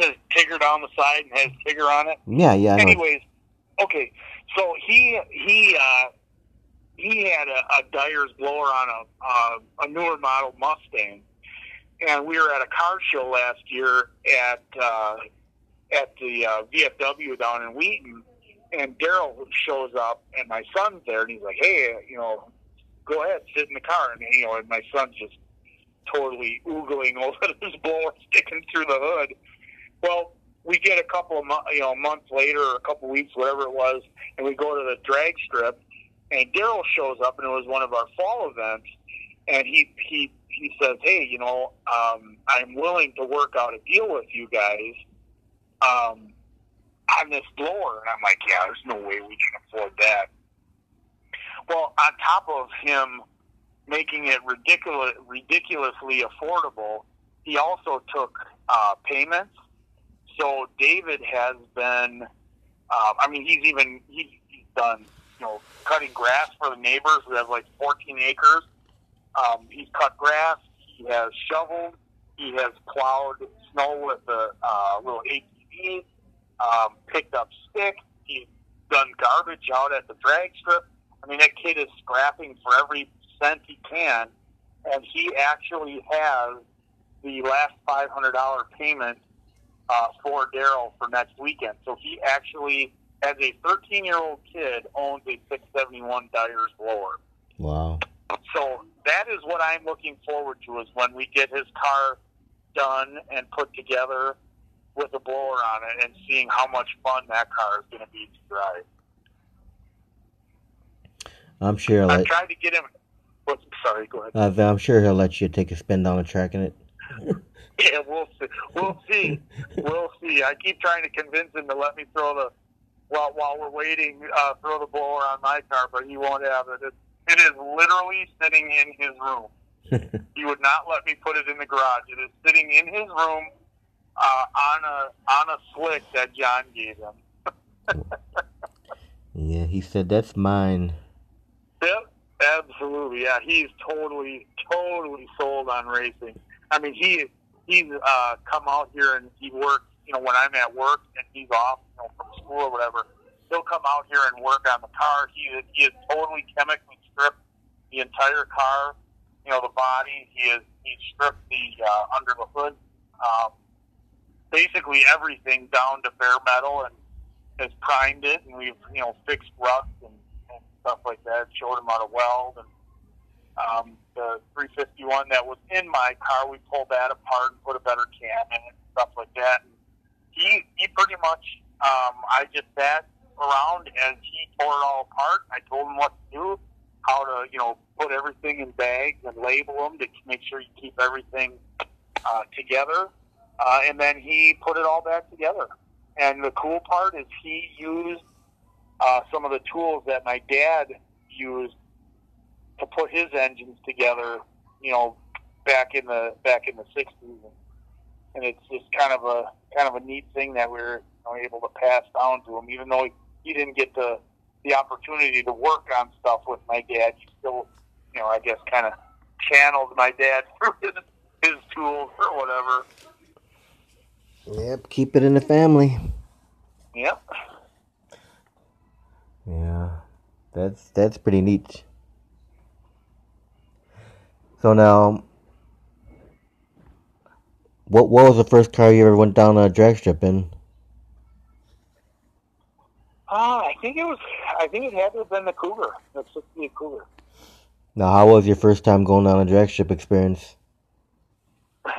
says Tigger down the side and has Tigger on it. Yeah, yeah. Anyways, okay. So he he uh, he had a, a Dyer's blower on a uh, a newer model Mustang, and we were at a car show last year at uh, at the uh, VFW down in Wheaton, and Daryl shows up, and my son's there, and he's like, "Hey, you know, go ahead, sit in the car," and you know, and my son's just totally oogling over this blower sticking through the hood. Well, we get a couple of you know months later, or a couple of weeks, whatever it was, and we go to the drag strip, and Daryl shows up, and it was one of our fall events, and he he he says, "Hey, you know, um, I'm willing to work out a deal with you guys um, on this blower," and I'm like, "Yeah, there's no way we can afford that." Well, on top of him making it ridiculous, ridiculously affordable, he also took uh, payments so David has been, um, I mean, he's even he's, he's done, you know, cutting grass for the neighbors who have like 14 acres. Um, he's cut grass. He has shoveled. He has plowed snow with a uh, little ATV. Um, picked up sticks. He's done garbage out at the drag strip. I mean, that kid is scrapping for every cent he can, and he actually has the last five hundred dollar payment uh, for Daryl for next weekend. So he actually, as a 13 year old kid, owns a 671 Dyer's blower. Wow. So that is what I'm looking forward to is when we get his car done and put together with a blower on it and seeing how much fun that car is going to be to drive. I'm sure. I tried to get him. Sorry, go ahead. Uh, I'm sure he'll let you take a spin down the track in it. Yeah, we'll see. We'll see. We'll see. I keep trying to convince him to let me throw the while while we're waiting, uh, throw the blower on my car, but he won't have it. It, it is literally sitting in his room. he would not let me put it in the garage. It is sitting in his room uh, on a on a slick that John gave him. yeah, he said that's mine. Yep, absolutely. Yeah, he's totally totally sold on racing. I mean, he he's uh, come out here and he works. You know, when I'm at work and he's off, you know, from school or whatever, he'll come out here and work on the car. He he is totally chemically stripped the entire car. You know, the body. He is he stripped the uh, under the hood. Um, basically everything down to bare metal and has primed it, and we've you know fixed rust and, and stuff like that. Showed him how to weld, and um, the 351 that was in my car, we pulled that apart and put a better cam in and stuff like that. And he he pretty much, um, I just sat around as he tore it all apart. I told him what to do, how to you know put everything in bags and label them to make sure you keep everything uh, together. Uh, and then he put it all back together. And the cool part is he used uh, some of the tools that my dad used to put his engines together. You know, back in the back in the '60s, and it's just kind of a kind of a neat thing that we're you know, able to pass down to him. Even though he, he didn't get the the opportunity to work on stuff with my dad, he still, you know, I guess, kind of channeled my dad through his his tools or whatever. Yep, keep it in the family. Yep. Yeah, that's that's pretty neat. So now, what what was the first car you ever went down a drag strip in? Uh, I think it was. I think it had to have been the Cougar. The '68 Cougar. Now, how was your first time going down a drag strip experience?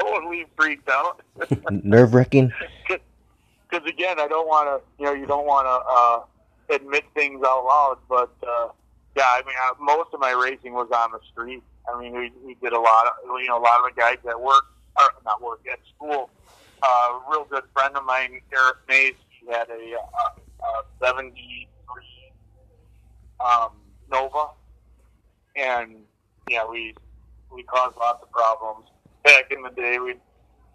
totally freaked out. Nerve wracking. Because again, I don't want to. You know, you don't want to uh, admit things out loud. But uh, yeah, I mean, uh, most of my racing was on the street. I mean, we, we did a lot of. You know, a lot of the guys that work, or not work at school. Uh, a real good friend of mine, Eric Mays, he had a, a, a 73 um, Nova, and yeah, we we caused lots of problems back in the day. We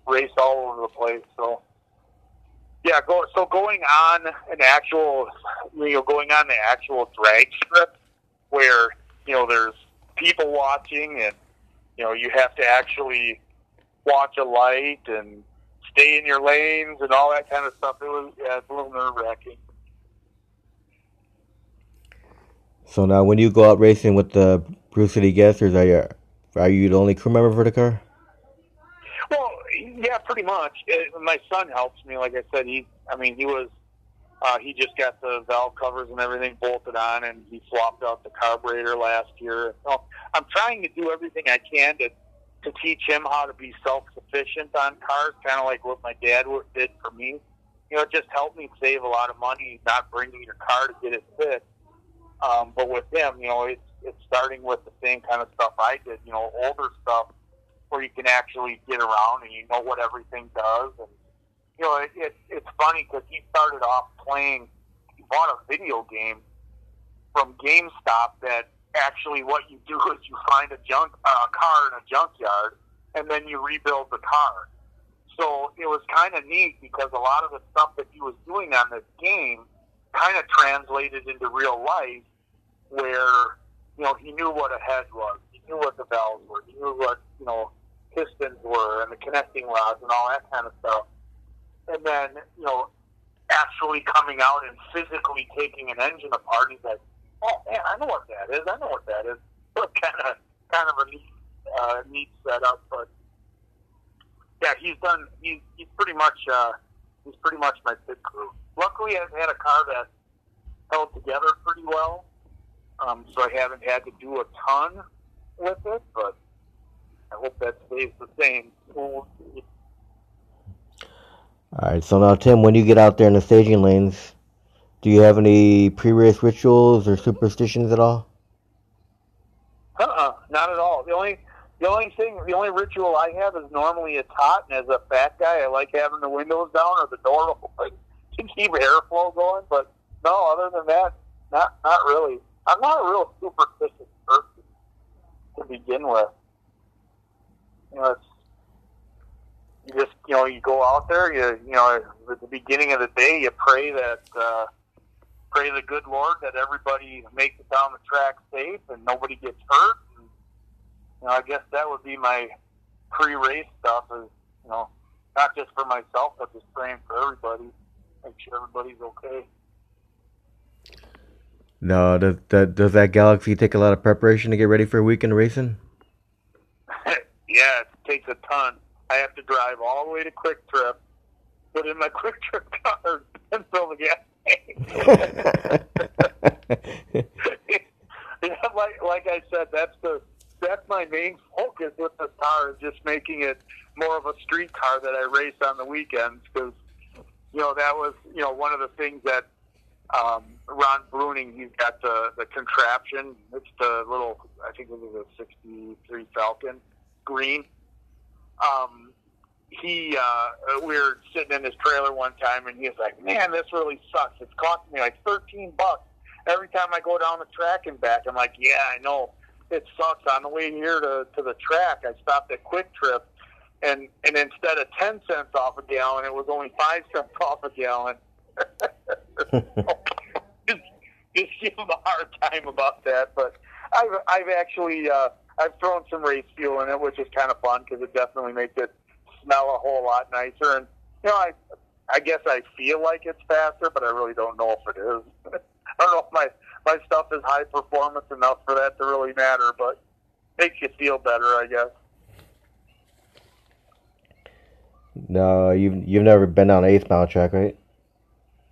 raced all over the place. So yeah, go so going on an actual, you know, going on the actual drag strip where you know there's people watching and you know you have to actually watch a light and stay in your lanes and all that kind of stuff. It was yeah, it's a little nerve wracking. So now, when you go out racing with the Brew City Gassers, are you are you the only crew member for the car? Well, yeah, pretty much. It, my son helps me. Like I said, he, I mean, he was, uh, he just got the valve covers and everything bolted on, and he swapped out the carburetor last year. So I'm trying to do everything I can to to teach him how to be self sufficient on cars, kind of like what my dad did for me. You know, it just helped me save a lot of money not bringing your car to get it fixed. Um, but with him, you know, it's it's starting with the same kind of stuff I did. You know, older stuff where you can actually get around and you know what everything does. And you know, it, it it's funny because he started off playing. He bought a video game from GameStop that actually what you do is you find a junk uh, car in a junkyard and then you rebuild the car. So it was kind of neat because a lot of the stuff that he was doing on this game kind of translated into real life where, you know, he knew what a head was. He knew what the valves were. He knew what, you know, pistons were and the connecting rods and all that kind of stuff. And then, you know, actually coming out and physically taking an engine apart, he's like, oh man, I know what that is. I know what that is. So kind of, kind of a neat, uh, neat setup. But yeah, he's done. He's he's pretty much uh, he's pretty much my pit crew. Luckily, I've had a car that held together pretty well, um, so I haven't had to do a ton with it. But I hope that stays the same. All right. So now, Tim, when you get out there in the staging lanes, do you have any pre-race rituals or superstitions at all? Uh-uh, not at all. The only the only thing, the only ritual I have is normally it's hot, and as a fat guy, I like having the windows down or the door open to keep airflow going. But no, other than that, not not really. I'm not a real superstitious person to begin with. You know, it's just you know you go out there, you you know at the beginning of the day, you pray that. uh pray the good Lord that everybody makes it down the track safe and nobody gets hurt. And, you know, I guess that would be my pre-race stuff. Is you know, not just for myself, but just praying for everybody, make sure everybody's okay. No, does that does that Galaxie take a lot of preparation to get ready for a weekend racing? yeah, it takes a ton. I have to drive all the way to Kwik Trip but in my quick trip car and fill the gas tank. yeah, like like I said, that's the that's my main focus with this car is just making it more of a street car that I race on the weekends because you know that was you know one of the things that um, Ron Bruning he's got the the contraption. It's the little I think it was a '63 Falcon green. Um, he uh, we were sitting in his trailer one time and he was like, "Man, this really sucks. It's costing me like 13 bucks every time I go down the track and back." I'm like, "Yeah, I know." It sucks. On the way here to, to the track, I stopped at Kwik Trip, and and instead of ten cents off a gallon, it was only five cents off a gallon. just, just give them a hard time about that. But I've I've actually uh, I've thrown some race fuel in it, which is kind of fun because it definitely makes it smell a whole lot nicer. And you know, I I guess I feel like it's faster, but I really don't know if it is. I don't know if my my stuff is high performance enough for that to really matter, but makes you feel better, I guess. No, you've you've never been on an eighth mile track, right?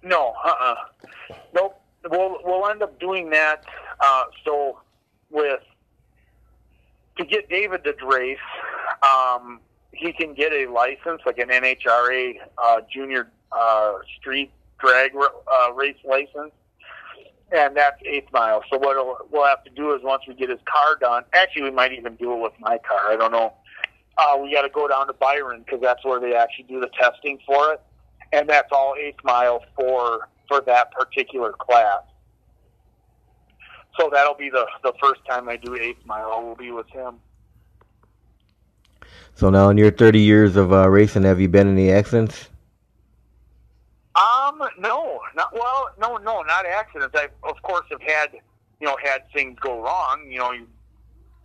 No, uh, uh nope. We'll we'll end up doing that. Uh, so with to get David to race, um, he can get a license, like an NHRA uh, junior uh, street drag uh, race license, and that's eighth mile. So what we'll have to do is once we get his car done, actually we might even do it with my car. I don't know. Uh, we got to go down to Byron because that's where they actually do the testing for it, and that's all eighth mile for for that particular class. So that'll be the the first time I do eighth mile. Will be with him. So now, in your 30 years of uh, racing, have you been in any accidents? Um, no, not well, no, no, not accidents. I, of course, have had, you know, had things go wrong. You know, you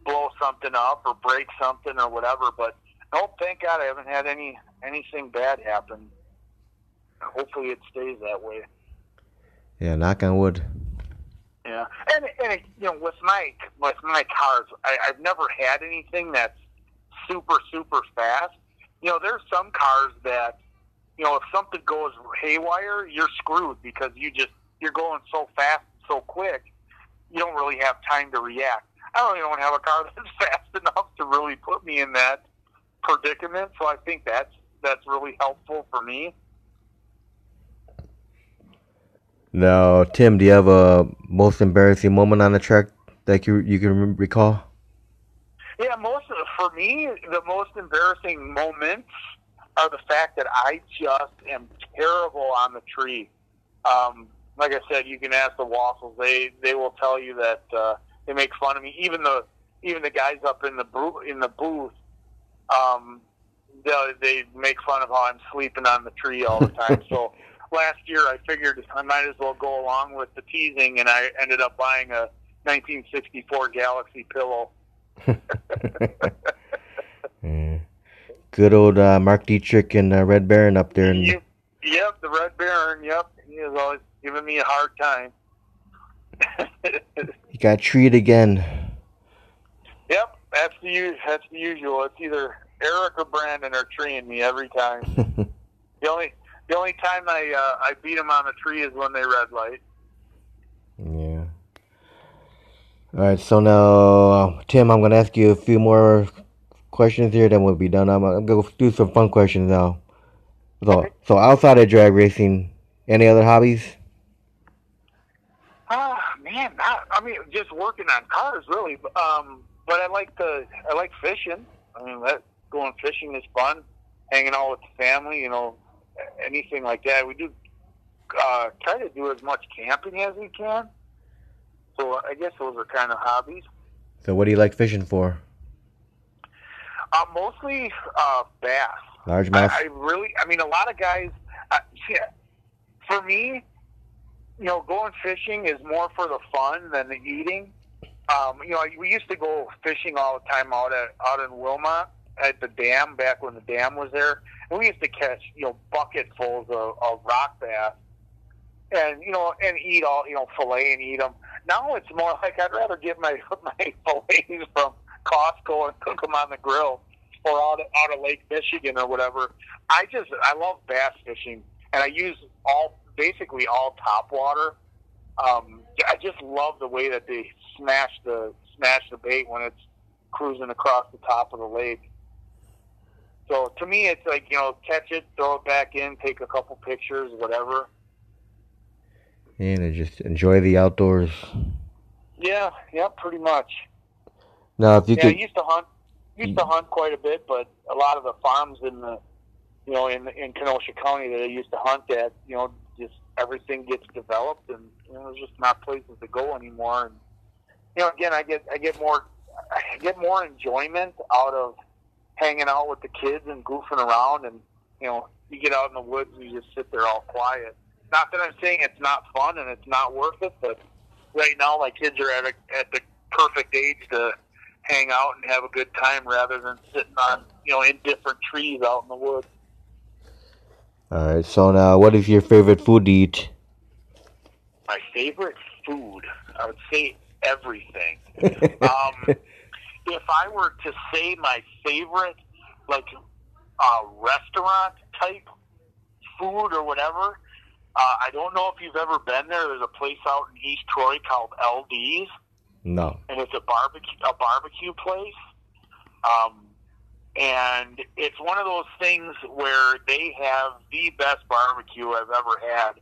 blow something up or break something or whatever. But no, thank God, I haven't had any anything bad happen. Hopefully, it stays that way. Yeah, knock on wood. Yeah, and and you know, with my with my cars, I, I've never had anything that's super super fast. You know, there's some cars that you know, if something goes haywire, you're screwed because you just you're going so fast, so quick, you don't really have time to react. I don't even have a car that's fast enough to really put me in that predicament. So I think that's that's really helpful for me. Now, Tim, do you have a most embarrassing moment on the track that you you can recall? Yeah, most of, for me, the most embarrassing moments are the fact that I just am terrible on the tree. Um, like I said, you can ask the Waffles; they they will tell you that uh, they make fun of me. Even the even the guys up in the booth, in the booth, um, they they make fun of how I'm sleeping on the tree all the time. so last year, I figured I might as well go along with the teasing, and I ended up buying a 1964 Galaxie pillow. good old uh, Mark Dietrich and uh, Red Baron up there. yep, yep, the Red Baron. Yep, he is always giving me a hard time. you got treated again. Yep, that's the that's the usual. It's either Eric or Brandon are treeing me every time. the only the only time I uh, I beat them on the tree is when they red light. Yeah. All right, so now, Tim, I'm going to ask you a few more questions here, then we'll be done. I'm, I'm gonna do some fun questions now. So, so outside of drag racing, any other hobbies? Ah, uh, man, not, I mean, just working on cars, really. Um, but I like the, I like fishing. I mean, that going fishing is fun. Hanging out with the family, you know, anything like that. We do uh, try to do as much camping as we can. So I guess those are kind of hobbies. So what do you like fishing for? Uh, mostly uh, bass. Largemouth. I, I really, I mean, a lot of guys. Uh, yeah, for me, you know, going fishing is more for the fun than the eating. Um, you know, we used to go fishing all the time out at out in Wilmot at the dam back when the dam was there, and we used to catch you know bucketfuls of, of rock bass, and you know, and eat all you know fillet and eat them. Now it's more like I'd rather get my my fillets from Costco and cook them on the grill. or out of, out of Lake Michigan or whatever. I just I love bass fishing, and I use all basically all top water. Um, I just love the way that they smash the smash the bait when it's cruising across the top of the lake. So to me, it's like you know, catch it, throw it back in, take a couple pictures, whatever. And just enjoy the outdoors. Yeah, yeah, pretty much. Now, if you yeah, could, I used to hunt. Used to hunt quite a bit, but a lot of the farms in the, you know, in in Kenosha County that I used to hunt at, you know, just everything gets developed, and you know, there's just not places to go anymore. And you know, again, I get I get more I get more enjoyment out of hanging out with the kids and goofing around, and you know, you get out in the woods and you just sit there all quiet. Not that I'm saying it's not fun and it's not worth it, but right now my kids are at a, at the perfect age to hang out and have a good time rather than sitting on you know in different trees out in the woods. all right. So now, what is your favorite food to eat? My favorite food, I would say everything. um, if I were to say my favorite, like uh, restaurant type food or whatever, uh, I don't know if you've ever been there. There's a place out in East Troy called LD's, no. and it's a barbecue a barbecue place. Um, and it's one of those things where they have the best barbecue I've ever had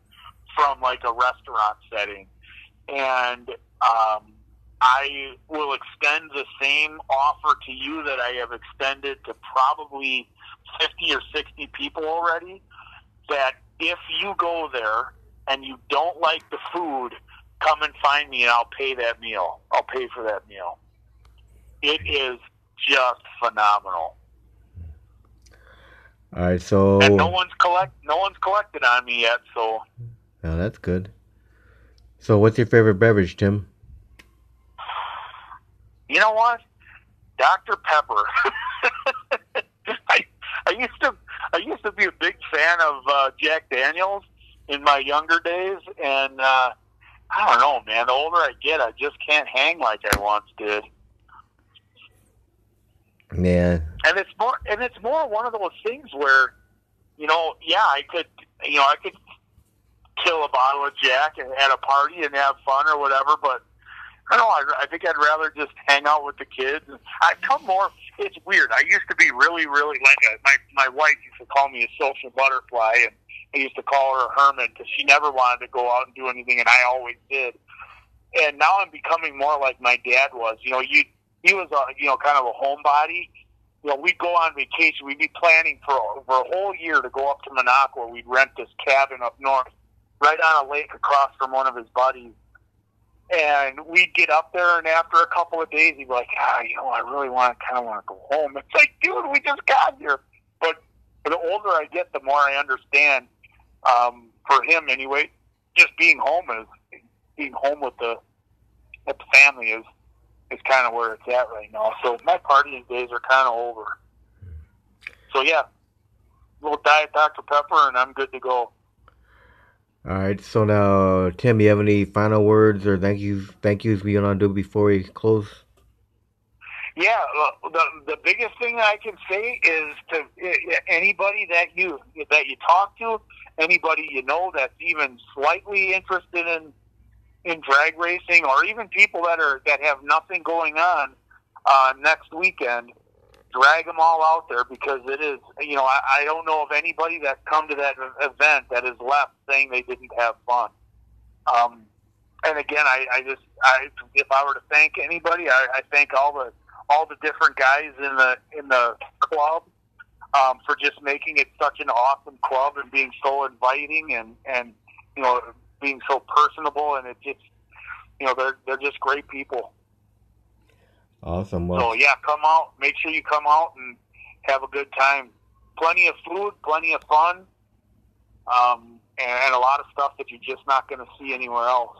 from like a restaurant setting, and um, I will extend the same offer to you that I have extended to probably fifty or sixty people already. That if you go there and you don't like the food, come and find me and I'll pay that meal. I'll pay for that meal. It is just phenomenal. All right. So. And no one's collect no one's collected on me yet, so Oh, that's good. So, what's your favorite beverage, Tim? You know what? Dr. Pepper. I I used to I used to be a big fan of uh, Jack Daniels in my younger days and uh I don't know, man. The older I get, I just can't hang like I once did. Yeah. and it's more and it's more one of those things where you know yeah i could you know i could kill a bottle of jack and at a party and have fun or whatever but i don't know i, I think i'd rather just hang out with the kids i come more it's weird i used to be really really like a, my my wife used to call me a social butterfly and i used to call her a hermit because she never wanted to go out and do anything and i always did and now i'm becoming more like my dad was you know you he was a you know kind of a homebody. You know, we'd go on vacation. We'd be planning for for a whole year to go up to Minocqua. We'd rent this cabin up north, right on a lake across from one of his buddies. And we'd get up there, and after a couple of days, he'd be like, "Ah, you know, I really want, to kind of want to go home." It's like, dude, we just got here. But, the older I get, the more I understand. Um, for him, anyway, just being home is being home with the with the family is is kind of where it's at right now. So my partying days are kind of over. So yeah, little diet Dr Pepper, and I'm good to go. All right. So now, Tim, you have any final words or thank you thank yous we want to do before we close? Yeah, the the biggest thing I can say is to uh, anybody that you that you talk to, anybody you know that's even slightly interested in in drag racing, or even people that are that have nothing going on uh, next weekend, drag them all out there because it is. You know, I, I don't know of anybody that's come to that event that has left saying they didn't have fun. Um, and again, I, I just, I, if I were to thank anybody, I, I thank all the all the different guys in the in the club um, for just making it such an awesome club and being so inviting and and you know being so personable and it just you know they're they're just great people. Awesome. Well, So yeah, come out. Make sure you come out and have a good time. Plenty of food, plenty of fun, um, and, and a lot of stuff that you're just not going to see anywhere else.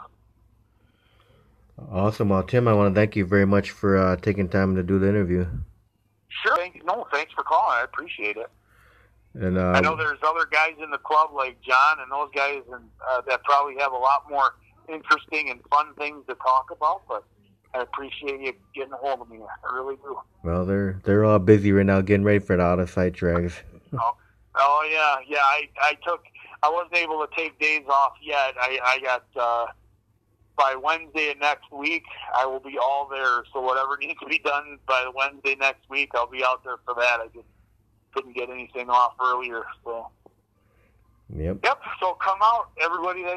awesome. Well, Tim, I want to thank you very much for uh, taking time to do the interview. Sure. Thank, no, thanks for calling. I appreciate it. And I know there's other guys in the club like John and those guys, and uh, that probably have a lot more interesting and fun things to talk about. But I appreciate you getting a hold of me. I really do. Well, they're they're all busy right now getting ready for the out of sight drags. Oh yeah, yeah. I I took. I wasn't able to take days off yet. I I got. uh by Wednesday of next week, I will be all there. So whatever needs to be done by Wednesday next week, I'll be out there for that. I just couldn't get anything off earlier. So Yep. yep. So come out, everybody. That